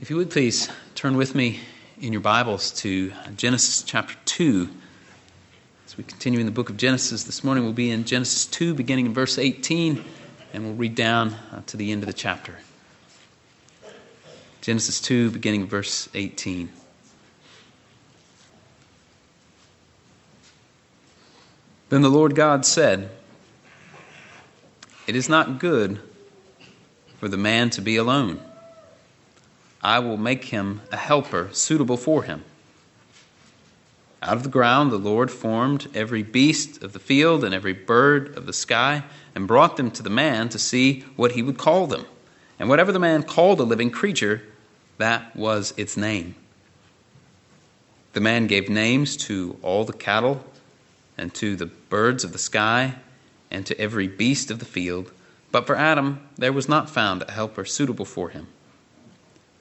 If you would please turn with me in your Bibles to Genesis chapter 2. As we continue in the book of Genesis this morning, we'll be in Genesis 2, beginning in verse 18, and we'll read down uh, to the end of the chapter. Genesis 2, beginning in verse 18. Then the Lord God said, It is not good for the man to be alone. I will make him a helper suitable for him. Out of the ground the Lord formed every beast of the field and every bird of the sky, and brought them to the man to see what he would call them. And whatever the man called a living creature, that was its name. The man gave names to all the cattle, and to the birds of the sky, and to every beast of the field. But for Adam there was not found a helper suitable for him.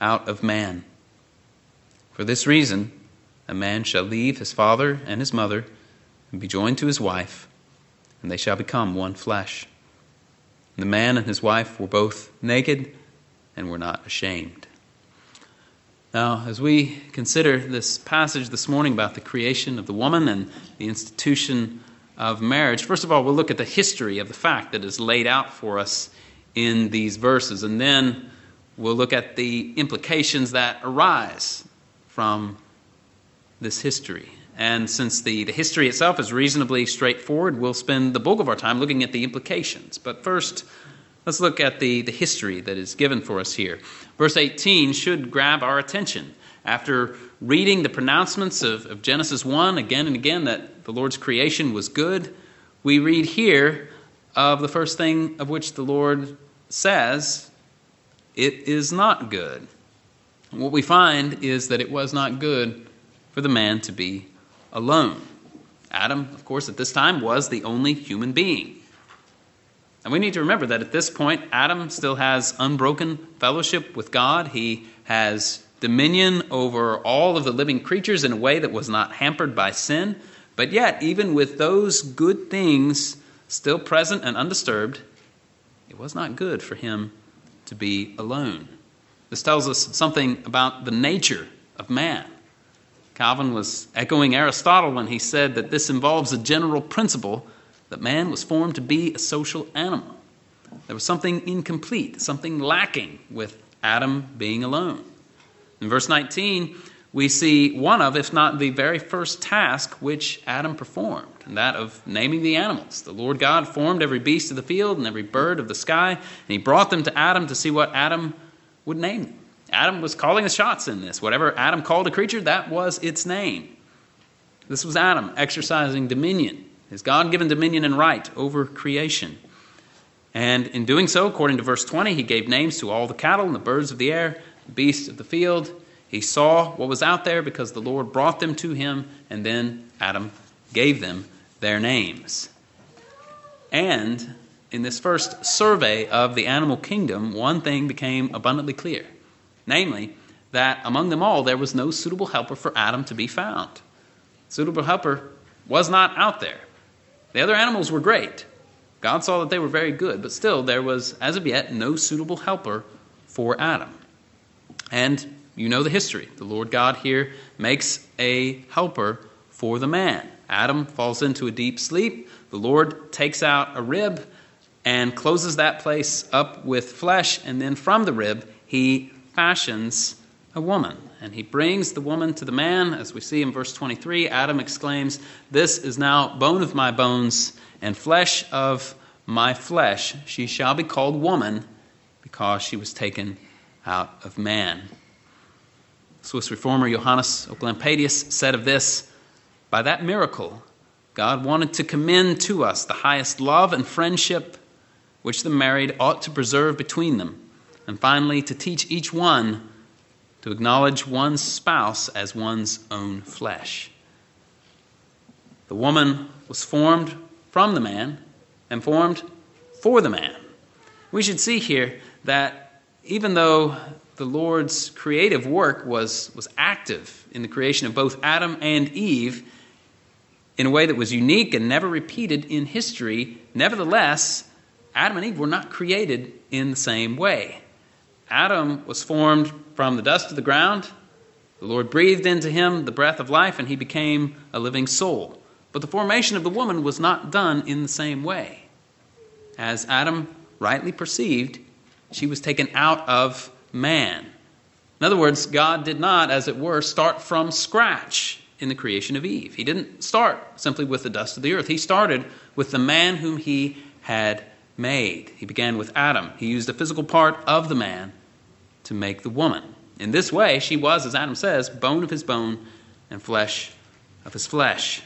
out of man. For this reason, a man shall leave his father and his mother and be joined to his wife, and they shall become one flesh. And the man and his wife were both naked and were not ashamed. Now, as we consider this passage this morning about the creation of the woman and the institution of marriage, first of all, we'll look at the history of the fact that is laid out for us in these verses, and then we'll look at the implications that arise from this history. And since the, the history itself is reasonably straightforward, we'll spend the bulk of our time looking at the implications. But first, let's look at the, the history that is given for us here. Verse 18 should grab our attention. After reading the pronouncements of, of Genesis 1 again and again that the Lord's creation was good, we read here of the first thing of which the Lord says it is not good. What we find is that it was not good for the man to be alone. Adam, of course, at this time was the only human being. And we need to remember that at this point, Adam still has unbroken fellowship with God. He has dominion over all of the living creatures in a way that was not hampered by sin. But yet, even with those good things still present and undisturbed, it was not good for him to be alone. This tells us something about the nature of man. Calvin was echoing Aristotle when he said that this involves a general principle that man was formed to be a social animal. There was something incomplete, something lacking with Adam being alone. In verse 19, we see one of, if not the very first task which Adam performed, and that of naming the animals. The Lord God formed every beast of the field and every bird of the sky, and he brought them to Adam to see what Adam would name them. Adam was calling the shots in this. Whatever Adam called a creature, that was its name. This was Adam exercising dominion, his God given dominion and right over creation. And in doing so, according to verse 20, he gave names to all the cattle and the birds of the air, the beasts of the field, he saw what was out there because the Lord brought them to him, and then Adam gave them their names. And in this first survey of the animal kingdom, one thing became abundantly clear namely, that among them all there was no suitable helper for Adam to be found. Suitable helper was not out there. The other animals were great. God saw that they were very good, but still there was, as of yet, no suitable helper for Adam. And you know the history. The Lord God here makes a helper for the man. Adam falls into a deep sleep. The Lord takes out a rib and closes that place up with flesh, and then from the rib, he fashions a woman. And he brings the woman to the man. As we see in verse 23, Adam exclaims, This is now bone of my bones and flesh of my flesh. She shall be called woman because she was taken out of man. Swiss reformer Johannes Oecolampadius said of this By that miracle, God wanted to commend to us the highest love and friendship which the married ought to preserve between them, and finally to teach each one to acknowledge one's spouse as one's own flesh. The woman was formed from the man and formed for the man. We should see here that even though the Lord's creative work was, was active in the creation of both Adam and Eve in a way that was unique and never repeated in history, nevertheless, Adam and Eve were not created in the same way. Adam was formed from the dust of the ground. The Lord breathed into him the breath of life, and he became a living soul. But the formation of the woman was not done in the same way. As Adam rightly perceived, she was taken out of man. In other words, God did not, as it were, start from scratch in the creation of Eve. He didn't start simply with the dust of the earth. He started with the man whom he had made. He began with Adam. He used a physical part of the man to make the woman. In this way, she was, as Adam says, bone of his bone and flesh of his flesh.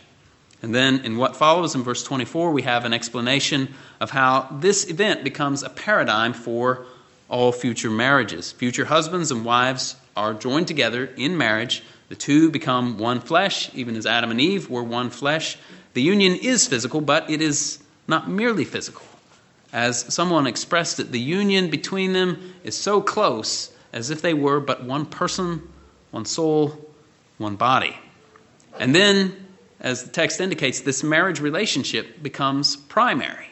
And then in what follows in verse 24, we have an explanation of how this event becomes a paradigm for all future marriages. Future husbands and wives are joined together in marriage. The two become one flesh, even as Adam and Eve were one flesh. The union is physical, but it is not merely physical. As someone expressed it, the union between them is so close as if they were but one person, one soul, one body. And then as the text indicates, this marriage relationship becomes primary.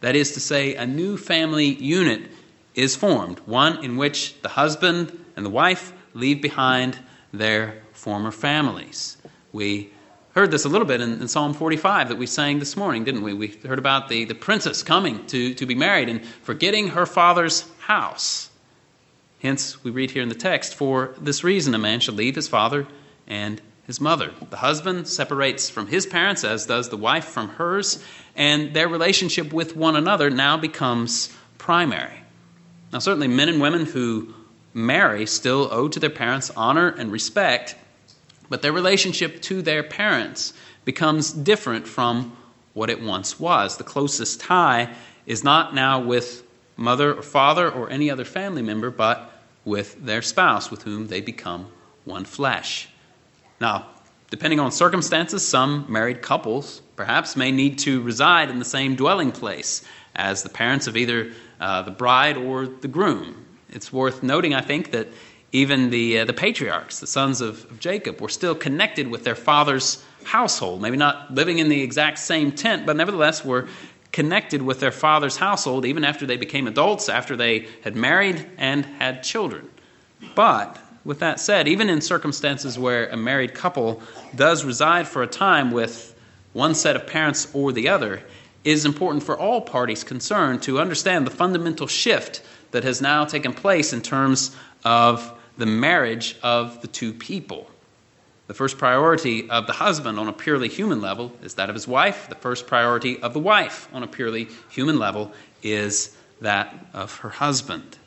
That is to say, a new family unit is formed, one in which the husband and the wife leave behind their former families. We heard this a little bit in, in, Psalm 45 that we sang this morning, didn't we? We heard about the, the princess coming to, to be married and forgetting her father's house. Hence, we read here in the text, For this reason a man shall leave his father and his mother. The husband separates from his parents, as does the wife from hers, and their relationship with one another now becomes primary. Now, certainly, men and women who marry still owe to their parents honor and respect, but their relationship to their parents becomes different from what it once was. The closest tie is not now with mother or father or any other family member, but with their spouse, with whom they become one flesh. Now, depending on circumstances, some married couples perhaps may need to reside in the same dwelling place as the parents of either uh, the bride or the groom. It's worth noting, I think, that even the, uh, the patriarchs, the sons of, of Jacob, were still connected with their father's household. Maybe not living in the exact same tent, but nevertheless were connected with their father's household even after they became adults, after they had married and had children. But with that said, even in circumstances where a married couple does reside for a time with one set of parents or the other, is important for all parties concerned to understand the fundamental shift that has now taken place in terms of the marriage of the two people. The first priority of the husband on a purely human level is that of his wife. The first priority of the wife on a purely human level is that of her husband.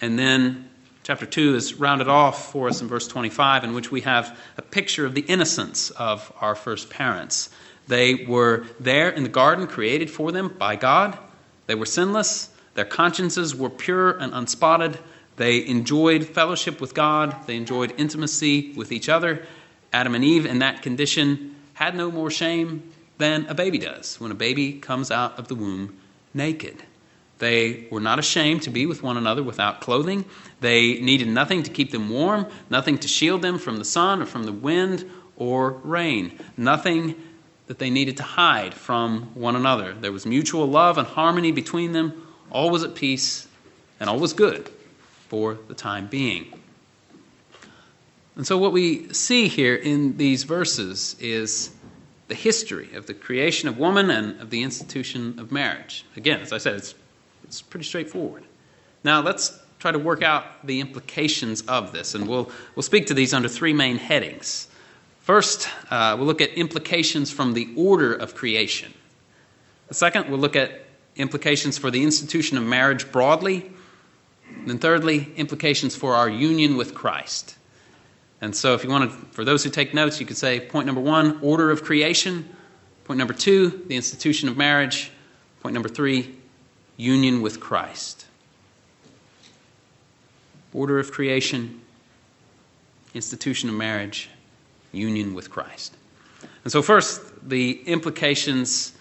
And then Chapter 2 is rounded off for us in verse 25, in which we have a picture of the innocence of our first parents. They were there in the garden, created for them by God. They were sinless. Their consciences were pure and unspotted. They enjoyed fellowship with God. They enjoyed intimacy with each other. Adam and Eve, in that condition, had no more shame than a baby does when a baby comes out of the womb naked. They were not ashamed to be with one another without clothing. They needed nothing to keep them warm, nothing to shield them from the sun or from the wind or rain, nothing that they needed to hide from one another. There was mutual love and harmony between them. All was at peace and all was good for the time being. And so, what we see here in these verses is the history of the creation of woman and of the institution of marriage. Again, as I said, it's it's pretty straightforward. Now, let's try to work out the implications of this, and we'll, we'll speak to these under three main headings. First, uh, we'll look at implications from the order of creation. The second, we'll look at implications for the institution of marriage broadly. And then, thirdly, implications for our union with Christ. And so, if you want to, for those who take notes, you could say point number one, order of creation. Point number two, the institution of marriage. Point number three, union with Christ. Order of creation, institution of marriage, union with Christ. And so, first, the implications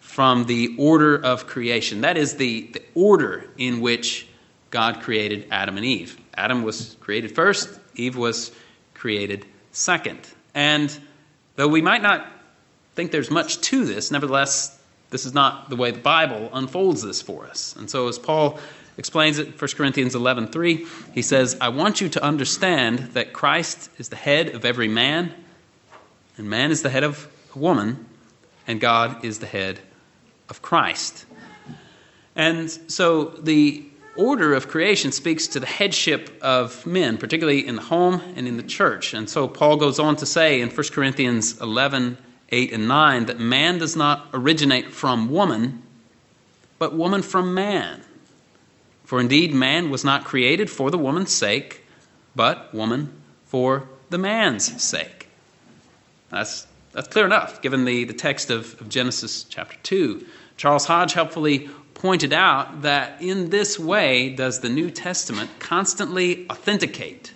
from the order of creation. That is, the, the order in which God created Adam and Eve. Adam was created first, Eve was created second. And though we might not think there's much to this, nevertheless, this is not the way the Bible unfolds this for us. And so, as Paul explains it 1 corinthians 11.3 he says i want you to understand that christ is the head of every man and man is the head of a woman and god is the head of christ. And so the order of creation speaks to the headship of men particularly in the home and in the church. And so paul goes on to say in 1 corinthians 11 8 and 9 that man does not originate from woman but woman from man for indeed, man was not created for the woman's sake, but woman for the man's sake. That's, that's clear enough, given the, the text of, of Genesis chapter 2. Charles Hodge helpfully pointed out that in this way does the New Testament constantly authenticate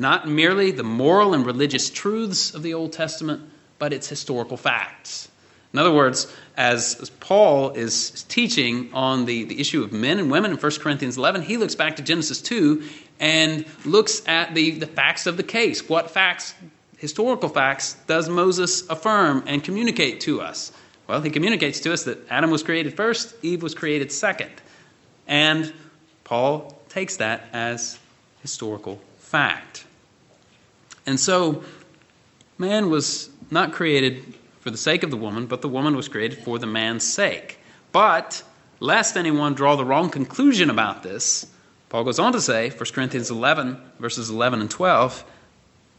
not merely the moral and religious truths of the Old Testament, but its historical facts. In other words, as, as Paul is teaching on the, the issue of men and women in 1 Corinthians 11, he looks back to Genesis 2 and looks at the, the facts of the case. What facts, historical facts, does Moses affirm and communicate to us? Well, he communicates to us that Adam was created first, Eve was created second. And Paul takes that as historical fact. And so, man was not created for the sake of the woman, but the woman was created for the man's sake. But, lest anyone draw the wrong conclusion about this, Paul goes on to say, 1 Corinthians 11, verses 11 and 12,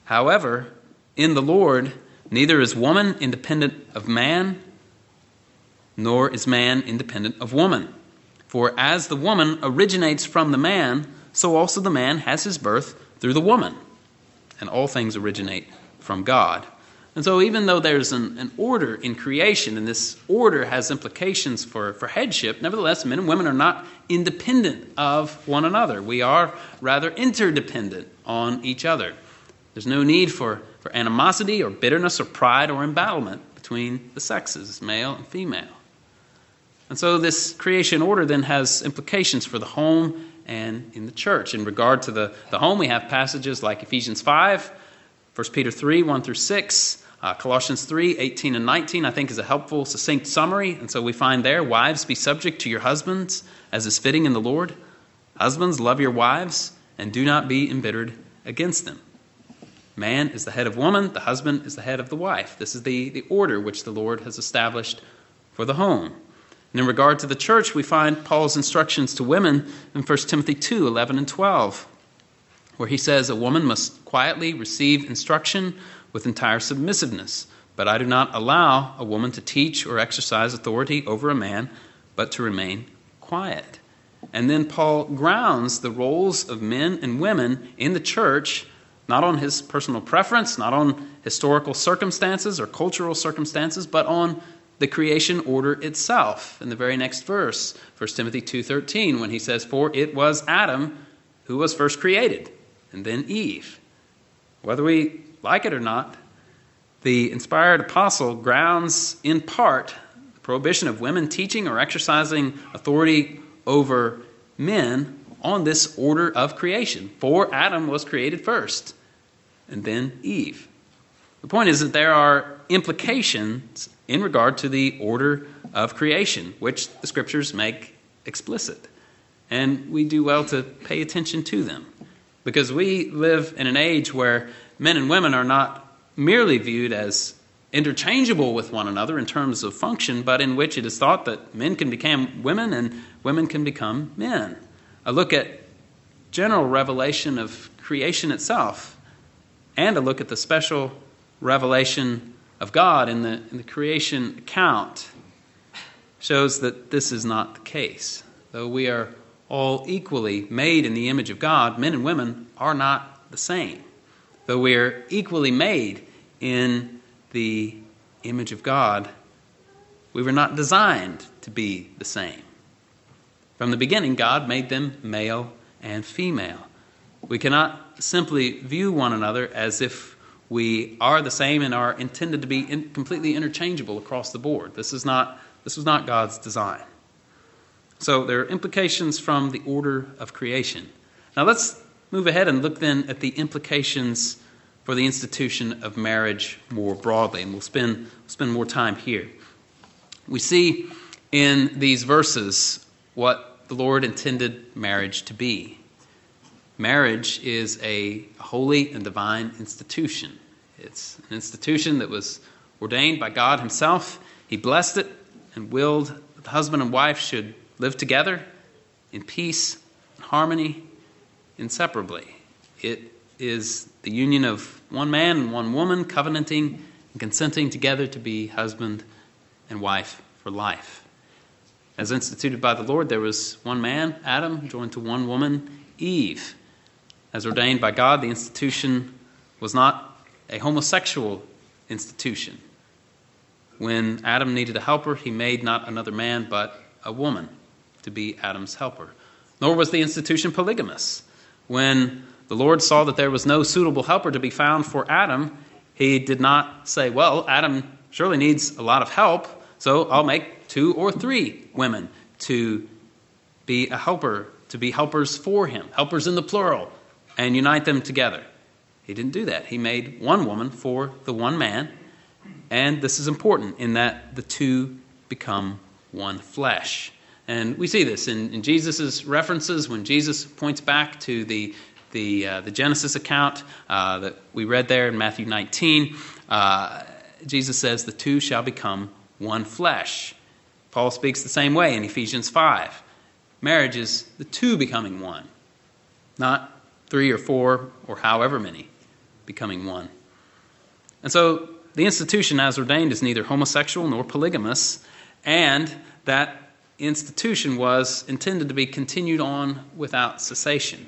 however, in the Lord, neither is woman independent of man, nor is man independent of woman. For as the woman originates from the man, so also the man has his birth through the woman. And all things originate from God. And so, even though there's an, an, order in creation, and this order has implications for, for headship, nevertheless, men and women are not independent of one another. We are rather interdependent on each other. There's no need for, for animosity or bitterness or pride or embattlement between the sexes, male and female. And so, this creation order then has implications for the home and in the church. In regard to the, the home, we have passages like Ephesians 5 1 Peter 3, 1 through 6, uh, Colossians 3, 18 and 19, I think is a helpful, succinct summary. And so we find there, wives, be subject to your husbands as is fitting in the Lord. Husbands, love your wives and do not be embittered against them. Man is the head of woman, the husband is the head of the wife. This is the, the order which the Lord has established for the home. And in regard to the church, we find Paul's instructions to women in 1 Timothy 2 11 and 12 where he says a woman must quietly receive instruction with entire submissiveness. But I do not allow a woman to teach or exercise authority over a man, but to remain quiet. And then Paul grounds the roles of men and women in the church not on his personal preference, not on historical circumstances or cultural circumstances, but on the creation order itself. In the very next verse, 1 Timothy 2:13, when he says, "For it was Adam who was first created, and then Eve. Whether we like it or not, the inspired apostle grounds in part the prohibition of women teaching or exercising authority over men on this order of creation. For Adam was created first, and then Eve. The point is that there are implications in regard to the order of creation, which the scriptures make explicit. And we do well to pay attention to them. Because we live in an age where men and women are not merely viewed as interchangeable with one another in terms of function, but in which it is thought that men can become women and women can become men. A look at general revelation of creation itself and a look at the special revelation of God in the, in the creation account shows that this is not the case. Though we are all equally made in the image of God, men and women are not the same. Though we are equally made in the image of God, we were not designed to be the same. From the beginning, God made them male and female. We cannot simply view one another as if we are the same and are intended to be in, completely interchangeable across the board. This is not this was not God's design. So there are implications from the order of creation. Now let's move ahead and look then at the implications for the institution of marriage more broadly, and we'll spend spend more time here. We see in these verses what the Lord intended marriage to be. Marriage is a holy and divine institution. It's an institution that was ordained by God Himself. He blessed it and willed that the husband and wife should live together in peace and harmony inseparably. It is the union of one man and one woman covenanting and consenting together to be husband and wife for life. As instituted by the Lord, there was one man, Adam, joined to one woman, Eve. As ordained by God, the institution was not a homosexual institution. When Adam needed a helper, he made not another man, but a woman to be Adam's helper. Nor was the institution polygamous. When the Lord saw that there was no suitable helper to be found for Adam, he did not say, Well, Adam surely needs a lot of help, so I'll make two or three women to be a helper, to be helpers for him, helpers in the plural, and unite them together. He didn't do that. He made one woman for the one man, and this is important in that the two become one flesh. And we see this in, in Jesus' references when Jesus points back to the, the, uh, the Genesis account uh, that we read there in Matthew 19. Uh, Jesus says, The two shall become one flesh. Paul speaks the same way in Ephesians 5. Marriage is the two becoming one, not three or four or however many becoming one. And so the institution as ordained is neither homosexual nor polygamous, and that institution was intended to be continued on without cessation.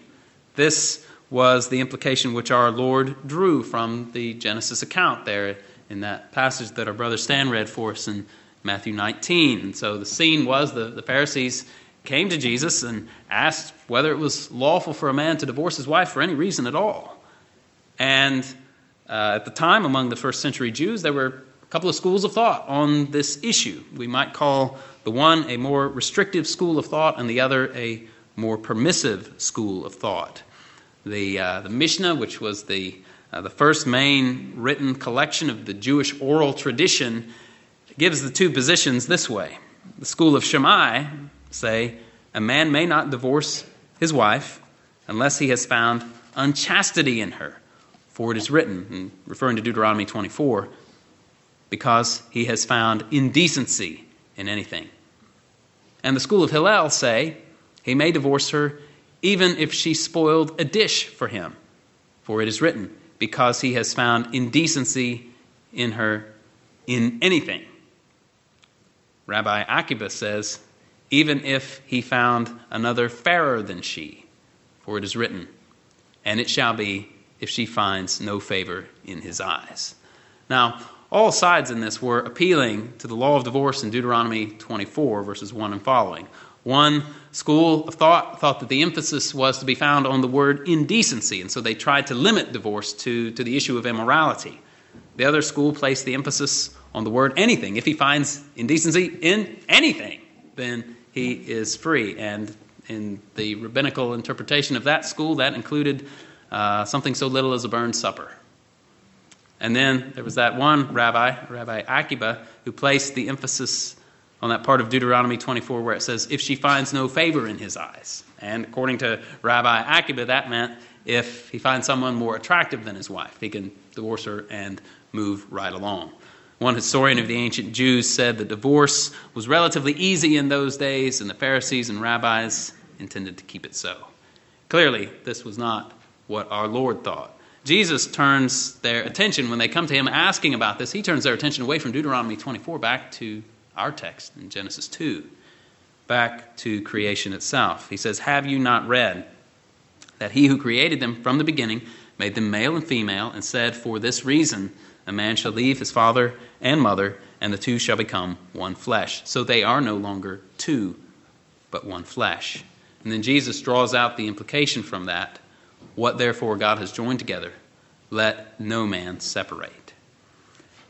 This was the implication which our Lord drew from the Genesis account there in that passage that our brother Stan read for us in Matthew 19. And so the scene was the, the Pharisees came to Jesus and asked whether it was lawful for a man to divorce his wife for any reason at all. And uh, at the time, among the first century Jews, there were a couple of schools of thought on this issue. We might call the one a more restrictive school of thought, and the other a more permissive school of thought. The, uh, the Mishnah, which was the, uh, the first main written collection of the Jewish oral tradition, gives the two positions this way. The school of Shammai say a man may not divorce his wife unless he has found unchastity in her for it is written, referring to Deuteronomy 24, because he has found indecency in anything. And the school of Hillel say he may divorce her even if she spoiled a dish for him, for it is written, because he has found indecency in her in anything. Rabbi Akiba says, even if he found another fairer than she, for it is written, and it shall be if she finds no favor in his eyes. Now, all sides in this were appealing to the law of divorce in Deuteronomy 24, verses 1 and following. One school of thought thought that the emphasis was to be found on the word indecency, and so they tried to limit divorce to, to the issue of immorality. The other school placed the emphasis on the word anything. If he finds indecency in anything, then he is free. And in the rabbinical interpretation of that school, that included uh, something so little as a burned supper. And then there was that one rabbi, Rabbi Akiba, who placed the emphasis on that part of Deuteronomy 24 where it says, if she finds no favor in his eyes. And according to Rabbi Akiba, that meant if he finds someone more attractive than his wife, he can divorce her and move right along. One historian of the ancient Jews said that divorce was relatively easy in those days, and the Pharisees and rabbis intended to keep it so. Clearly, this was not what our Lord thought. Jesus turns their attention when they come to him asking about this, he turns their attention away from Deuteronomy 24 back to our text in Genesis 2, back to creation itself. He says, Have you not read that he who created them from the beginning made them male and female, and said, For this reason a man shall leave his father and mother, and the two shall become one flesh. So they are no longer two, but one flesh. And then Jesus draws out the implication from that What therefore God has joined together, let no man separate.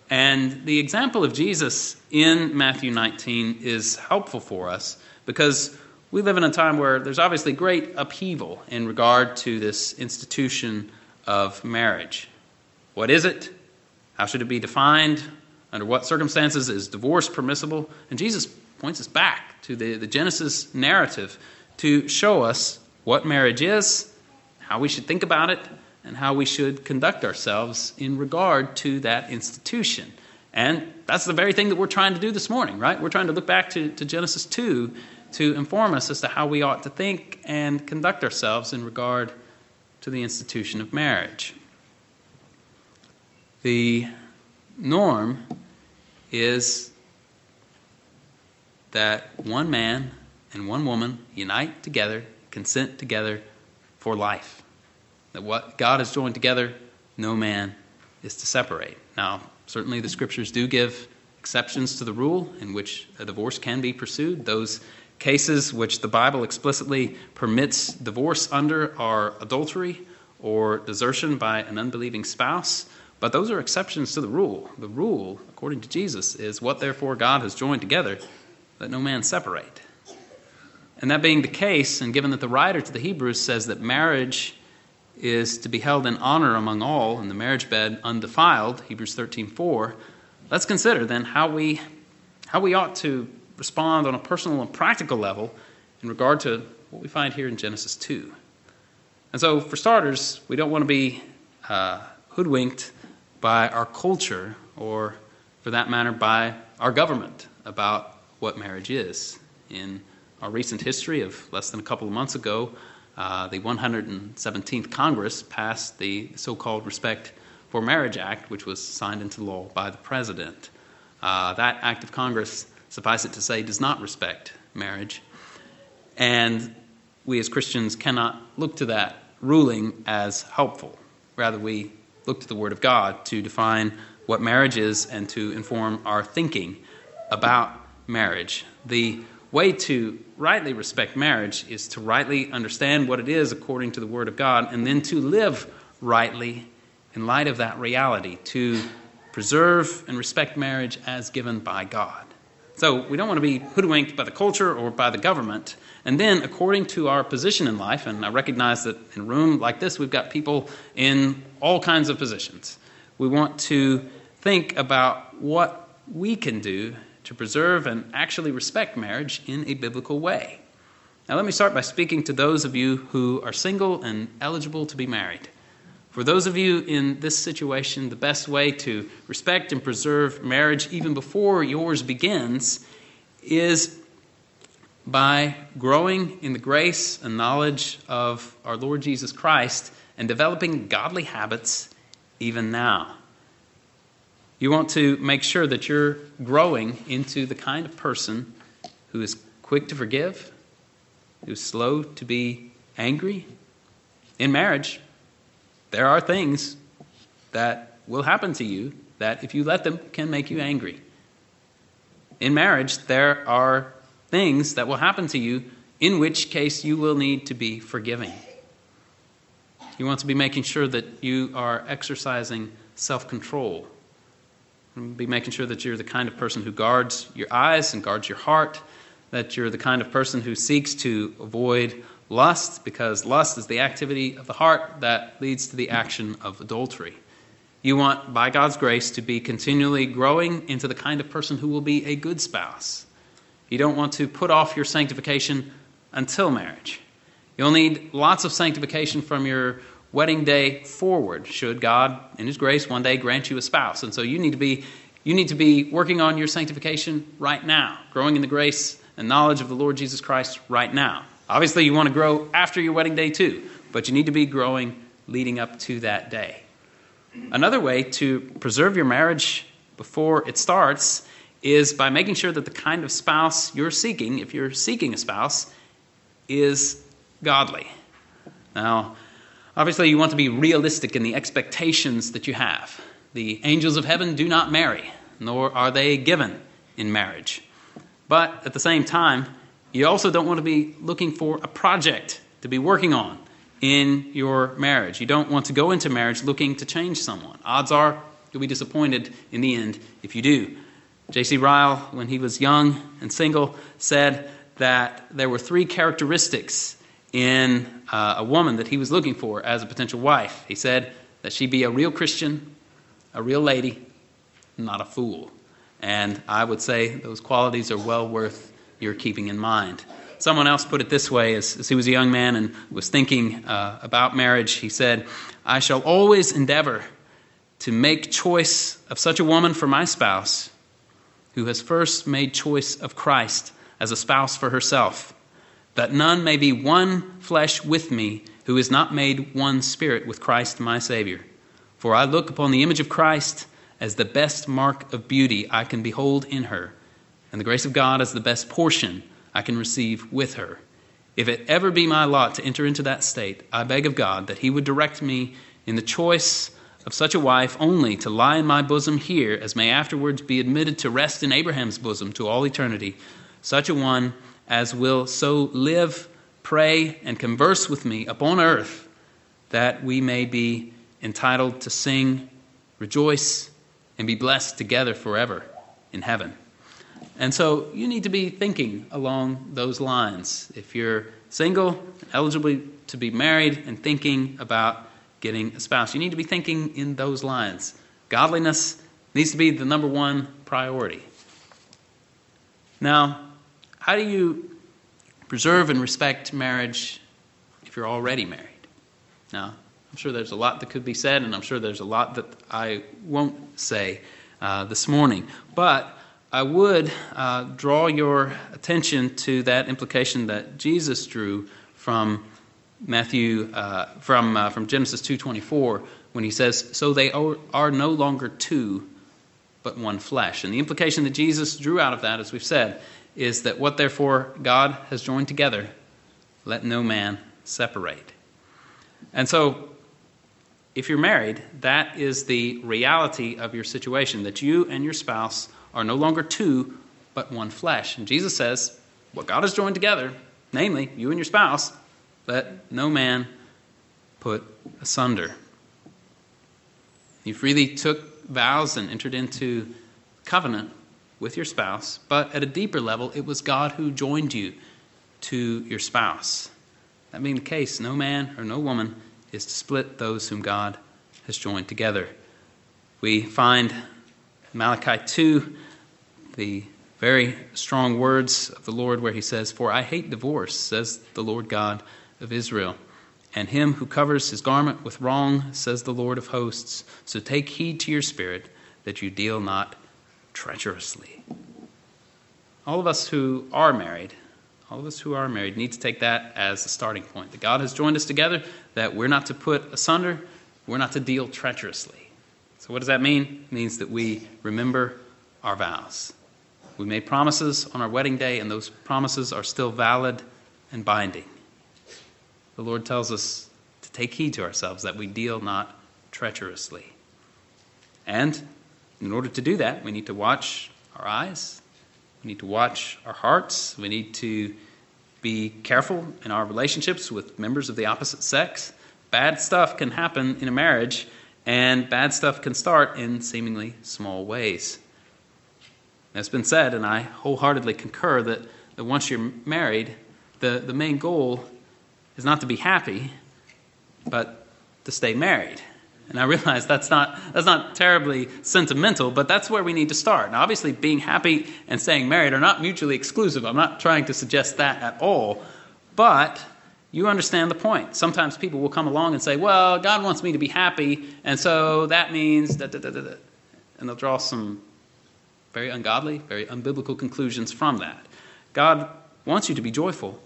And the example of Jesus in Matthew 19 is helpful for us because we live in a time where there's obviously great upheaval in regard to this institution of marriage. What is it? How should it be defined? Under what circumstances is divorce permissible? And Jesus points us back to the, the Genesis narrative to show us what marriage is, how we should think about it, and how we should conduct ourselves in regard to that institution. And that's the very thing that we're trying to do this morning, right? We're trying to look back to, to Genesis 2 to inform us as to how we ought to think and conduct ourselves in regard to the institution of marriage. The norm is that one man and one woman unite together, consent together for life. That what God has joined together, no man is to separate. Now, certainly the scriptures do give exceptions to the rule in which a divorce can be pursued. Those Cases which the Bible explicitly permits divorce under are adultery or desertion by an unbelieving spouse. But those are exceptions to the rule. The rule, according to Jesus, is what therefore God has joined together, let no man separate. And that being the case, and given that the writer to the Hebrews says that marriage is to be held in honor among all, and the marriage bed undefiled, Hebrews 13:4, let's consider then how we how we ought to respond on a personal and practical level in regard to what we find here in Genesis 2. And so, for starters, we don't want to be uh, hoodwinked by our culture or, for that matter, by our government about what marriage is. In our recent history of less than a couple of months ago, uh, the 117th Congress passed the so called Respect for Marriage Act, which was signed into law by the President. Uh, that act of Congress suffice it to say, does not respect marriage. And we as Christians cannot look to that ruling as helpful. Rather, we look to the Word of God to define what marriage is and to inform our thinking about marriage. The way to rightly respect marriage is to rightly understand what it is according to the Word of God and then to live rightly in light of that reality, to preserve and respect marriage as given by God. So we don't want to be hoodwinked by the culture or by the government. And then, according to our position in life, and I recognize that in a room like this, we've got people in all kinds of positions. We want to think about what we can do to preserve and actually respect marriage in a biblical way. Now, let me start by speaking to those of you who are single and eligible to be married. For those of you in this situation, the best way to respect and preserve marriage even before yours begins is by growing in the grace and knowledge of our Lord Jesus Christ and developing godly habits even now. You want to make sure that you're growing into the kind of person who is quick to forgive, who's slow to be angry. In marriage, there are things that will happen to you that, if you let them, can make you angry. In marriage, there are things that will happen to you in which case you will need to be forgiving. You want to be making sure that you are exercising self control. Be making sure that you're the kind of person who guards your eyes and guards your heart, that you're the kind of person who seeks to avoid lust, because lust is the activity of the heart that leads to the action of adultery. You want, by God's grace, to be continually growing into the kind of person who will be a good spouse. You don't want to put off your sanctification until marriage. You'll need lots of sanctification from your wedding day forward, should God, in His grace, one day grant you a spouse. And so you need to be, you need to be working on your sanctification right now, growing in the grace and knowledge of the Lord Jesus Christ right now. Obviously, you want to grow after your wedding day too, but you need to be growing leading up to that day. Another way to preserve your marriage before it starts is by making sure that the kind of spouse you're seeking, if you're seeking a spouse, is godly. Now, obviously, you want to be realistic in the expectations that you have. The angels of heaven do not marry, nor are they given in marriage. But at the same time, you also don't want to be looking for a project to be working on in your marriage. You don't want to go into marriage looking to change someone. Odds are you'll be disappointed in the end if you do. J.C. Ryle, when he was young and single, said that there were three characteristics in uh, a woman that he was looking for as a potential wife. He said that she be a real Christian, a real lady, not a fool. And I would say those qualities are well worth your keeping in mind. Someone else put it this way as, as he was a young man and was thinking uh, about marriage. He said, I shall always endeavor to make choice of such a woman for my spouse who has first made choice of Christ as a spouse for herself, that none may be one flesh with me who is not made one spirit with Christ my Savior. For I look upon the image of Christ as the best mark of beauty I can behold in her, and the grace of God as the best portion I can receive with her. If it ever be my lot to enter into that state, I beg of God that He would direct me in the choice of such a wife only to lie in my bosom here, as may afterwards be admitted to rest in Abraham's bosom to all eternity, such a one as will so live, pray, and converse with me upon earth, that we may be entitled to sing, rejoice, and be blessed together forever in heaven. And so you need to be thinking along those lines. If you're single, eligible to be married, and thinking about getting a spouse. You need to be thinking in those lines. Godliness needs to be the number one priority. Now, how do you preserve and respect marriage if you're already married? Now, I'm sure there's a lot that could be said, and I'm sure there's a lot that I won't say uh, this morning. But I would uh, draw your attention to that implication that Jesus drew from Matthew uh, from uh, from Genesis two twenty four when he says, "So they are no longer two, but one flesh." And the implication that Jesus drew out of that, as we've said, is that what therefore God has joined together, let no man separate. And so, if you're married, that is the reality of your situation that you and your spouse are no longer two, but one flesh. And Jesus says, what God has joined together, namely you and your spouse let no man put asunder. You freely took vows and entered into covenant with your spouse, but at a deeper level, it was God who joined you to your spouse. That being the case, no man or no woman is to split those whom God has joined together. We find Malachi 2 the very strong words of the Lord where he says, For I hate divorce, says the Lord God of Israel. And him who covers his garment with wrong, says the Lord of hosts. So take heed to your spirit that you deal not treacherously. All of us who are married, all of us who are married need to take that as a starting point. That God has joined us together, that we're not to put asunder, we're not to deal treacherously. So, what does that mean? It means that we remember our vows. We made promises on our wedding day, and those promises are still valid and binding the Lord tells us to take heed to ourselves that we deal not treacherously. And in order to do that, we need to watch our eyes, we need to watch our hearts, we need to be careful in our relationships with members of the opposite sex. Bad stuff can happen in a marriage, and bad stuff can start in seemingly small ways. It's been said, and I wholeheartedly concur, that, that once you're married, the, the main goal is not to be happy, but to stay married. And I realize that's not, that's not terribly sentimental, but that's where we need to start. Now, obviously, being happy and staying married are not mutually exclusive. I'm not trying to suggest that at all. But you understand the point. Sometimes people will come along and say, well, God wants me to be happy, and so that means da. And they'll draw some very ungodly, very unbiblical conclusions from that. God wants you to be joyful,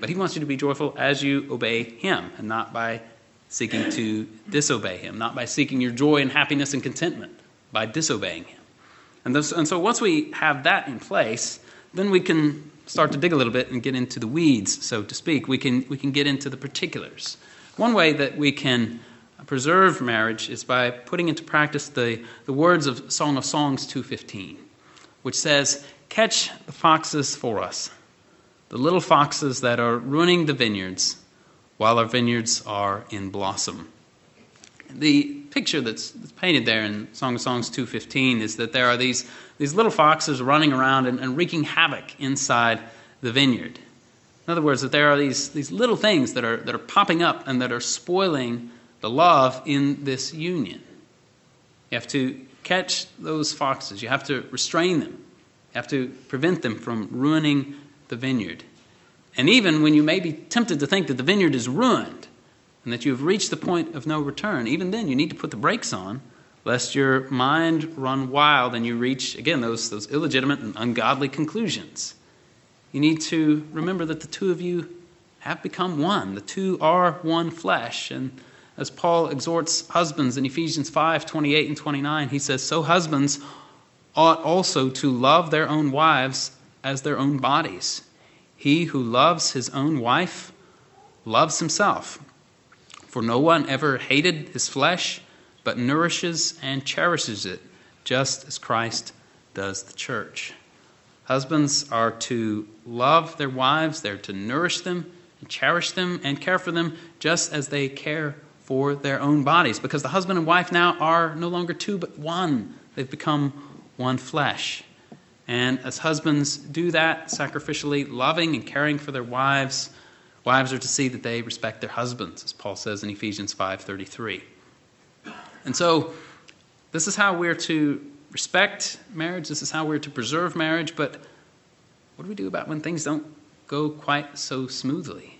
but he wants you to be joyful as you obey him and not by seeking to disobey him, not by seeking your joy and happiness and contentment, by disobeying him. And, this, and so once we have that in place, then we can start to dig a little bit and get into the weeds, so to speak. We can, we can get into the particulars. One way that we can preserve marriage is by putting into practice the, the words of Song of Songs 2.15, which says, Catch the foxes for us the little foxes that are ruining the vineyards, while our vineyards are in blossom. The picture that's, painted there in Song of Songs 2.15 is that there are these, these little foxes running around and, and wreaking havoc inside the vineyard. In other words, that there are these, these little things that are, that are popping up and that are spoiling the love in this union. You have to catch those foxes, you have to restrain them, you have to prevent them from ruining the vineyard. And even when you may be tempted to think that the vineyard is ruined and that you have reached the point of no return, even then you need to put the brakes on lest your mind run wild and you reach, again, those, those illegitimate and ungodly conclusions. You need to remember that the two of you have become one. The two are one flesh. And as Paul exhorts husbands in Ephesians 5 28 and 29, he says, So husbands ought also to love their own wives as their own bodies. He who loves his own wife loves himself. For no one ever hated his flesh, but nourishes and cherishes it, just as Christ does the church. Husbands are to love their wives, they're to nourish them and cherish them and care for them just as they care for their own bodies. Because the husband and wife now are no longer two, but one. They've become one flesh. And as husbands do that sacrificially, loving and caring for their wives, wives are to see that they respect their husbands, as Paul says in Ephesians 5:33. And so this is how we're to respect marriage, this is how we're to preserve marriage, but what do we do about when things don't go quite so smoothly?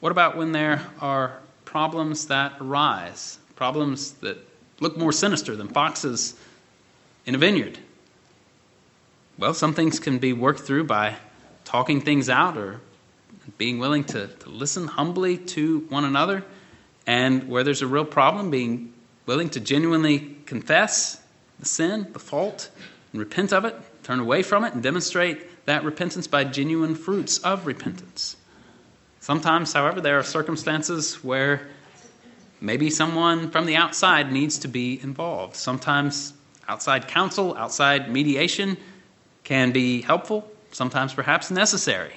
What about when there are problems that arise, problems that look more sinister than foxes in a vineyard? Well, some things can be worked through by talking things out or being willing to, to listen humbly to one another. And where there's a real problem, being willing to genuinely confess the sin, the fault, and repent of it, turn away from it, and demonstrate that repentance by genuine fruits of repentance. Sometimes, however, there are circumstances where maybe someone from the outside needs to be involved. Sometimes outside counsel, outside mediation can be helpful, sometimes perhaps necessary.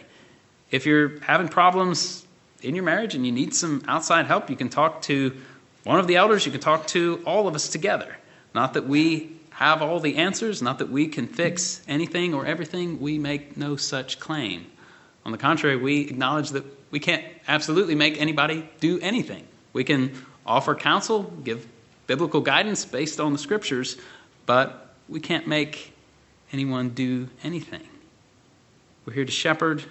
If you're having problems in your marriage and you need some outside help, you can talk to one of the elders, you can talk to all of us together. Not that we have all the answers, not that we can fix anything or everything, we make no such claim. On the contrary, we acknowledge that we can't absolutely make anybody do anything. We can offer counsel, give biblical guidance based on the scriptures, but we can't make anyone do anything. We're here to shepherd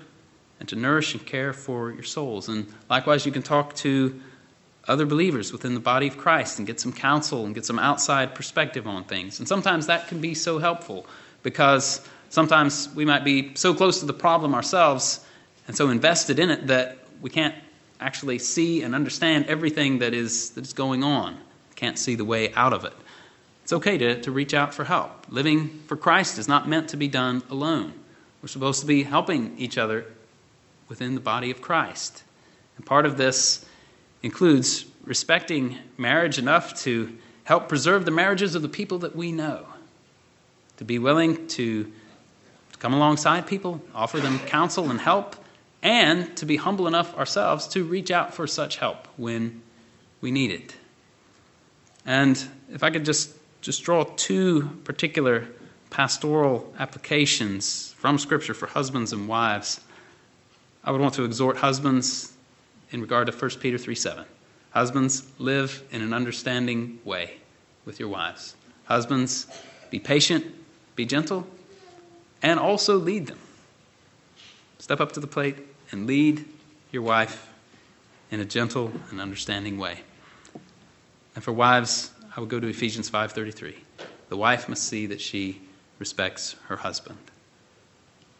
and to nourish and care for your souls. And likewise, you can talk to other believers within the body of Christ and get some counsel and get some outside perspective on things. And sometimes that can be so helpful because sometimes we might be so close to the problem ourselves and so invested in it that we can't actually see and understand everything that is, that is going on, can't see the way out of it. It's okay to, to reach out for help. Living for Christ is not meant to be done alone. We're supposed to be helping each other within the body of Christ. And part of this includes respecting marriage enough to help preserve the marriages of the people that we know, to be willing to come alongside people, offer them counsel and help, and to be humble enough ourselves to reach out for such help when we need it. And if I could just just draw two particular pastoral applications from Scripture for husbands and wives. I would want to exhort husbands in regard to 1 Peter 3 7. Husbands, live in an understanding way with your wives. Husbands, be patient, be gentle, and also lead them. Step up to the plate and lead your wife in a gentle and understanding way. And for wives, I would go to Ephesians 5:33. The wife must see that she respects her husband.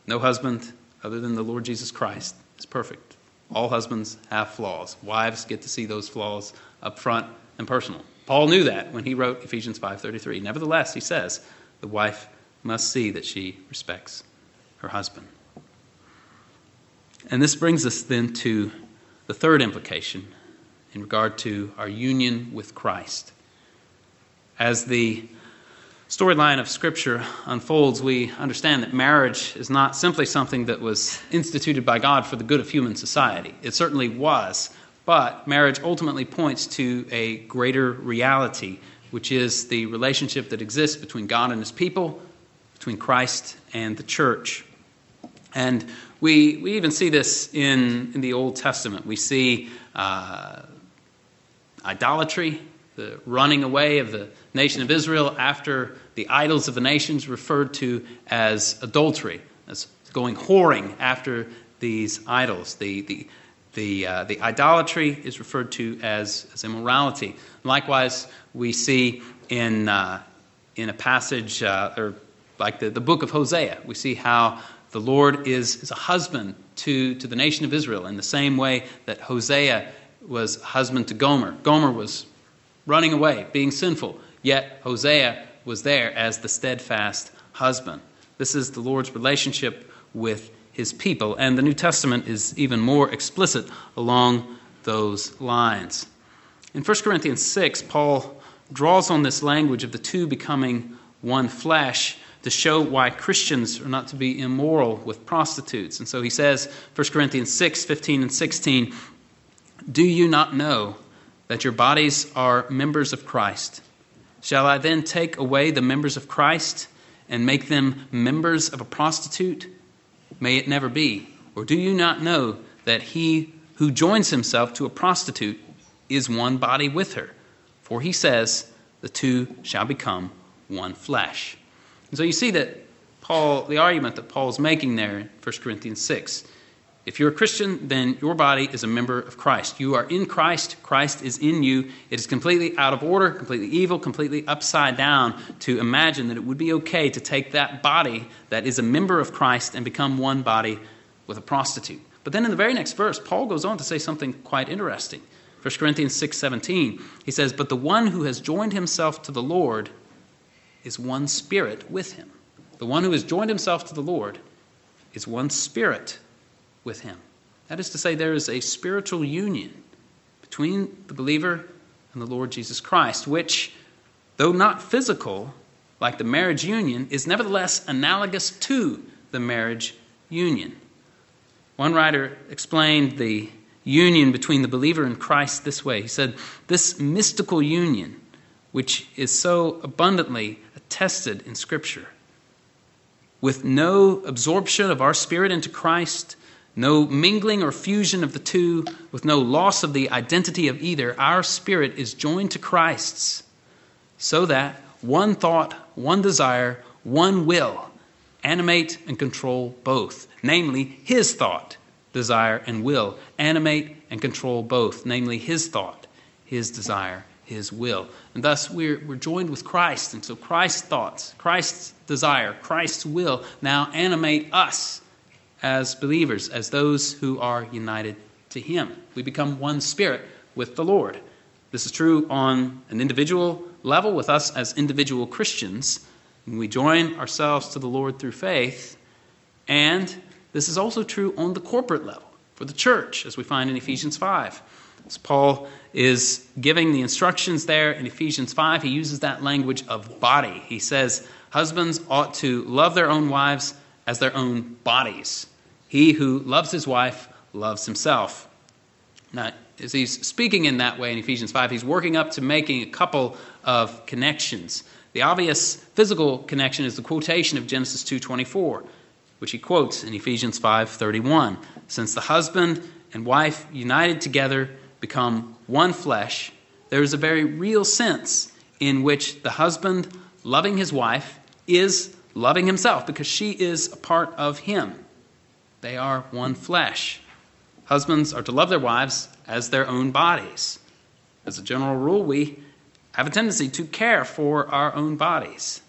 No husband other than the Lord Jesus Christ is perfect. All husbands have flaws. Wives get to see those flaws up front and personal. Paul knew that when he wrote Ephesians 5:33. Nevertheless, he says, the wife must see that she respects her husband. And this brings us then to the third implication in regard to our union with Christ. As the storyline of Scripture unfolds, we understand that marriage is not simply something that was instituted by God for the good of human society. It certainly was, But marriage ultimately points to a greater reality, which is the relationship that exists between God and his people, between Christ and the church. And we, we even see this in, in the Old Testament. We see uh, idolatry, the running away of the nation of Israel after the idols of the nations, referred to as adultery, as going whoring after these idols. The, the, the, uh, the idolatry is referred to as, as immorality. Likewise, we see in, uh, in a passage, uh, or like the, the book of Hosea, we see how the Lord is, is a husband to, to the nation of Israel in the same way that Hosea was husband to Gomer. Gomer was running away, being sinful, yet Hosea was there as the steadfast husband. This is the Lord's relationship with his people, and the New Testament is even more explicit along those lines. In 1 Corinthians 6, Paul draws on this language of the two becoming one flesh to show why Christians are not to be immoral with prostitutes. And so he says, 1 Corinthians 6 15 and 16, Do you not know that your bodies are members of Christ? Shall I then take away the members of Christ and make them members of a prostitute? May it never be. Or do you not know that he who joins himself to a prostitute is one body with her? For he says, The two shall become one flesh. And so you see that Paul, the argument that Paul's making there in 1 Corinthians 6. If you're a Christian, then your body is a member of Christ. You are in Christ, Christ is in you. It is completely out of order, completely evil, completely upside down to imagine that it would be okay to take that body that is a member of Christ and become one body with a prostitute. But then in the very next verse, Paul goes on to say something quite interesting. 1 Corinthians 6:17. He says, "But the one who has joined himself to the Lord is one spirit with him. The one who has joined himself to the Lord is one spirit with him. That is to say, there is a spiritual union between the believer and the Lord Jesus Christ, which, though not physical, like the marriage union, is nevertheless analogous to the marriage union. One writer explained the union between the believer and Christ this way. He said, This mystical union, which is so abundantly attested in Scripture. With no absorption of our spirit into Christ, no mingling or fusion of the two, with no loss of the identity of either, our spirit is joined to Christ's, so that one thought, one desire, one will animate and control both, namely, his thought, desire, and will animate and control both, namely, his thought, his desire, his will. And thus we're, we're joined with Christ. And so Christ's thoughts, Christ's desire, Christ's will now animate us as believers, as those who are united to him. We become one spirit with the Lord. This is true on an individual level with us as individual Christians. When we join ourselves to the Lord through faith. And this is also true on the corporate level for the church, as we find in Ephesians 5. As Paul is giving the instructions there in Ephesians 5, he uses that language of body. He says, Husbands ought to love their own wives as their own bodies. He who loves his wife loves himself. Now, as he's speaking in that way in Ephesians 5, he's working up to making a couple of connections. The obvious physical connection is the quotation of Genesis 2:24, which he quotes in Ephesians 5:31. Since the husband and wife united together become one flesh, there is a very real sense in which the husband loving his wife is loving himself because she is a part of him. They are one flesh. Husbands are to love their wives as their own bodies. As a general rule, we have a tendency to care for our own bodies.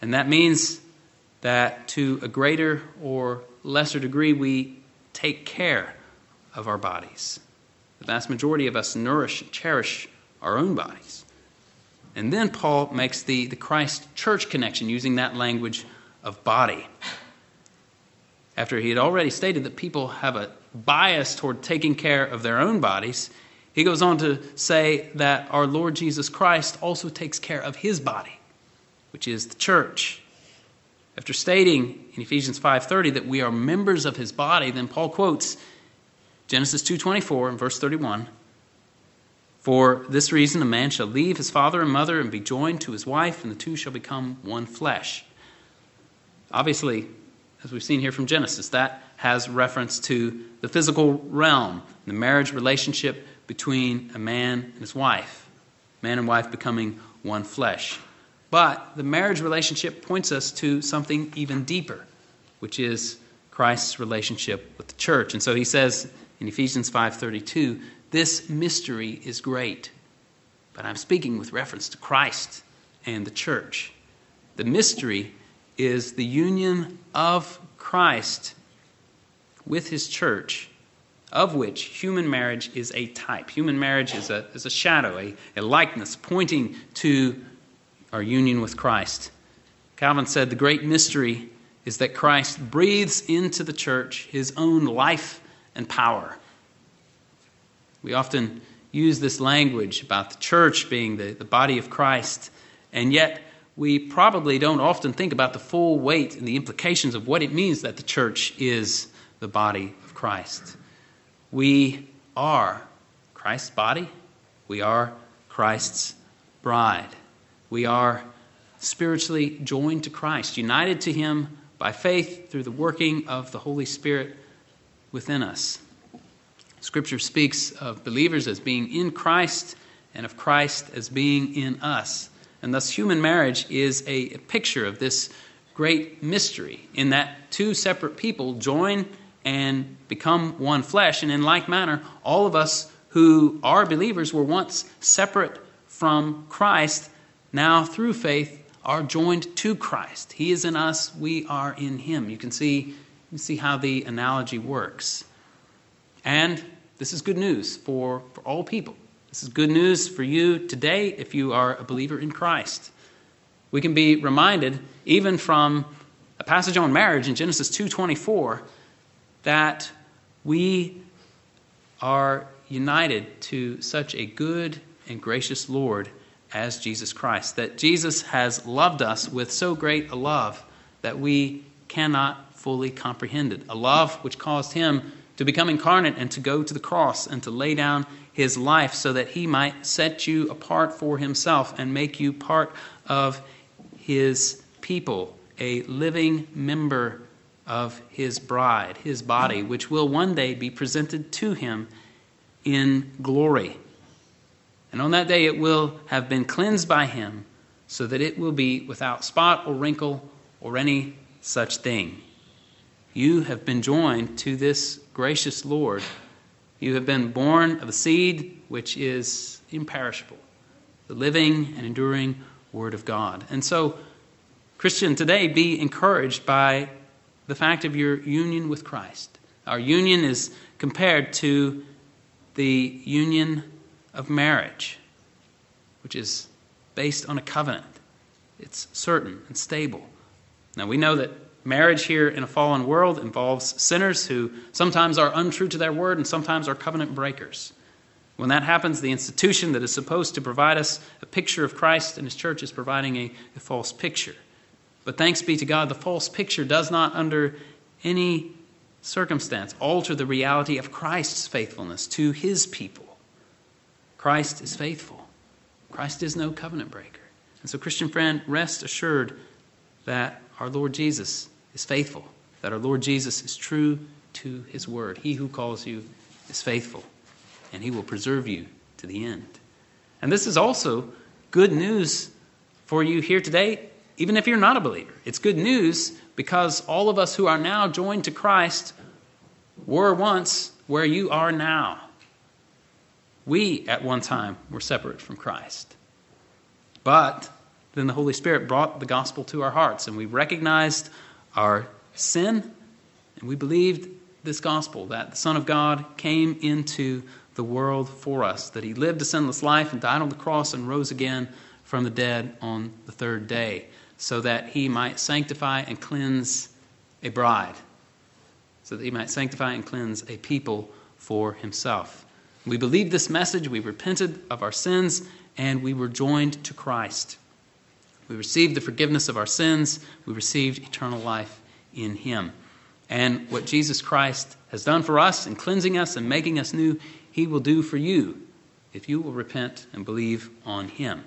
And that means that to a greater or lesser degree, we take care of our bodies. The vast majority of us nourish and cherish our own bodies. And then Paul makes the, the Christ church connection using that language of body. After he had already stated that people have a bias toward taking care of their own bodies, he goes on to say that our Lord Jesus Christ also takes care of his body, which is the church. After stating in Ephesians 5:30 that we are members of his body, then Paul quotes Genesis 2:24 and verse 31, For this reason, a man shall leave his father and mother and be joined to his wife, and the two shall become one flesh. Obviously, as we've seen here from Genesis, that has reference to the physical realm, the marriage relationship between a man and his wife, man and wife becoming one flesh. But the marriage relationship points us to something even deeper, which is Christ's relationship with the church. And so he says in Ephesians 5:32, this mystery is great. But I'm speaking with reference to Christ and the church. The mystery is the union of Christ with his church, of which human marriage is a type. Human marriage is a, is a shadow, a, a likeness pointing to our union with Christ. Calvin said the great mystery is that Christ breathes into the church his own life and power. We often use this language about the church being the, the body of Christ, and yet we probably don't often think about the full weight and the implications of what it means that the church is the body of Christ. We are Christ's body, we are Christ's bride. We are spiritually joined to Christ, united to Him by faith through the working of the Holy Spirit within us. Scripture speaks of believers as being in Christ and of Christ as being in us. And thus, human marriage is a, picture of this great mystery in that two separate people join and become one flesh. And in like manner, all of us who are believers were once separate from Christ, now through faith are joined to Christ. He is in us, we are in him. You can see, you can see how the analogy works. And this is good news for, for all people. This is good news for you today if you are a believer in Christ. We can be reminded, even from a passage on marriage in Genesis 2:24, that we are united to such a good and gracious Lord as Jesus Christ. That Jesus has loved us with so great a love that we cannot fully comprehend it. A love which caused him to become incarnate and to go to the cross and to lay down his life so that he might set you apart for himself and make you part of his people, a living member of his bride, his body, which will one day be presented to him in glory. And on that day it will have been cleansed by him so that it will be without spot or wrinkle or any such thing. You have been joined to this gracious Lord. You have been born of a seed which is imperishable, the living and enduring Word of God. And so, Christian, today be encouraged by the fact of your union with Christ. Our union is compared to the union of marriage, which is based on a covenant. It's certain and stable. Now, we know that marriage here in a fallen world involves sinners who sometimes are untrue to their word and sometimes are covenant breakers. When that happens, the institution that is supposed to provide us a picture of Christ and His church is providing a, a false picture. But thanks be to God, the false picture does not, under any circumstance, alter the reality of Christ's faithfulness to His people. Christ is faithful. Christ is no covenant breaker. And so, Christian friend, rest assured that our Lord Jesus is faithful, that our Lord Jesus is true to his word. He who calls you is faithful, and he will preserve you to the end. And this is also good news for you here today, even if you're not a believer. It's good news because all of us who are now joined to Christ were once where you are now. We, at one time, were separate from Christ. But then the Holy Spirit brought the gospel to our hearts, and we recognized our sin, and we believed this gospel that the Son of God came into the world for us, that he lived a sinless life and died on the cross and rose again from the dead on the third day, so that he might sanctify and cleanse a bride, so that he might sanctify and cleanse a people for himself. We believed this message, we repented of our sins, and we were joined to Christ. We received the forgiveness of our sins, we received eternal life in Him. And what Jesus Christ has done for us in cleansing us and making us new, He will do for you if you will repent and believe on Him.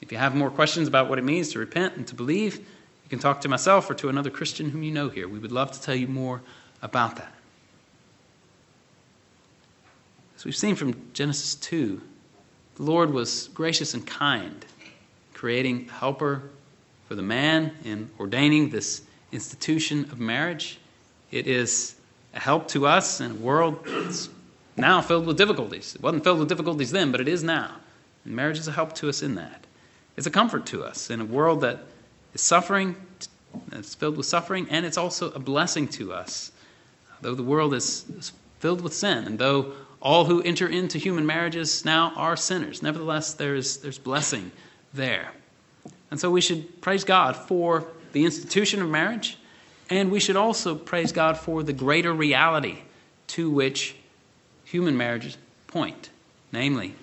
If you have more questions about what it means to repent and to believe, you can talk to myself or to another Christian whom you know here. We would love to tell you more about that. As we've seen from Genesis 2, the Lord was gracious and kind, creating a helper for the man in ordaining this institution of marriage. It is a help to us in a world that's now filled with difficulties. It wasn't filled with difficulties then, but it is now. And marriage is a help to us in that. It's a comfort to us in a world that is suffering, it's filled with suffering, and it's also a blessing to us. Though the world is, is filled with sin, and though all who enter into human marriages now are sinners. Nevertheless, there's, there's blessing there. And so we should praise God for the institution of marriage, and we should also praise God for the greater reality to which human marriages point namely,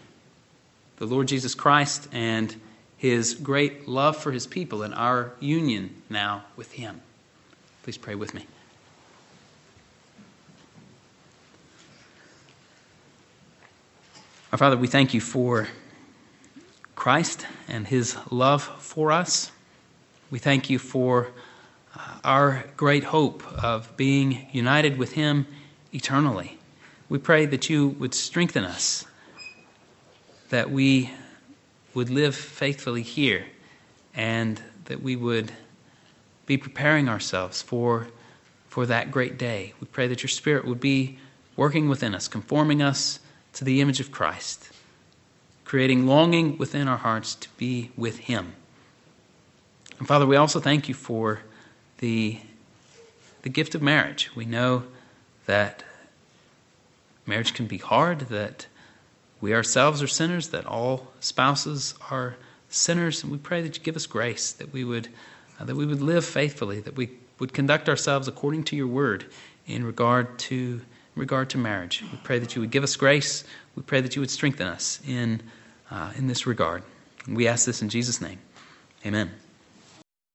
the Lord Jesus Christ and his great love for his people and our union now with him. Please pray with me. Our Father, we thank you for Christ and his love for us. We thank you for uh, our great hope of being united with him eternally. We pray that you would strengthen us, that we would live faithfully here, and that we would be preparing ourselves for, for that great day. We pray that your Spirit would be working within us, conforming us to the image of Christ, creating longing within our hearts to be with Him. And Father, we also thank you for the, the gift of marriage. We know that marriage can be hard, that we ourselves are sinners, that all spouses are sinners, and we pray that you give us grace, that we would, uh, that we would live faithfully, that we would conduct ourselves according to your word in regard to regard to marriage. We pray that you would give us grace. We pray that you would strengthen us in, uh, in this regard. we ask this in Jesus' name. Amen.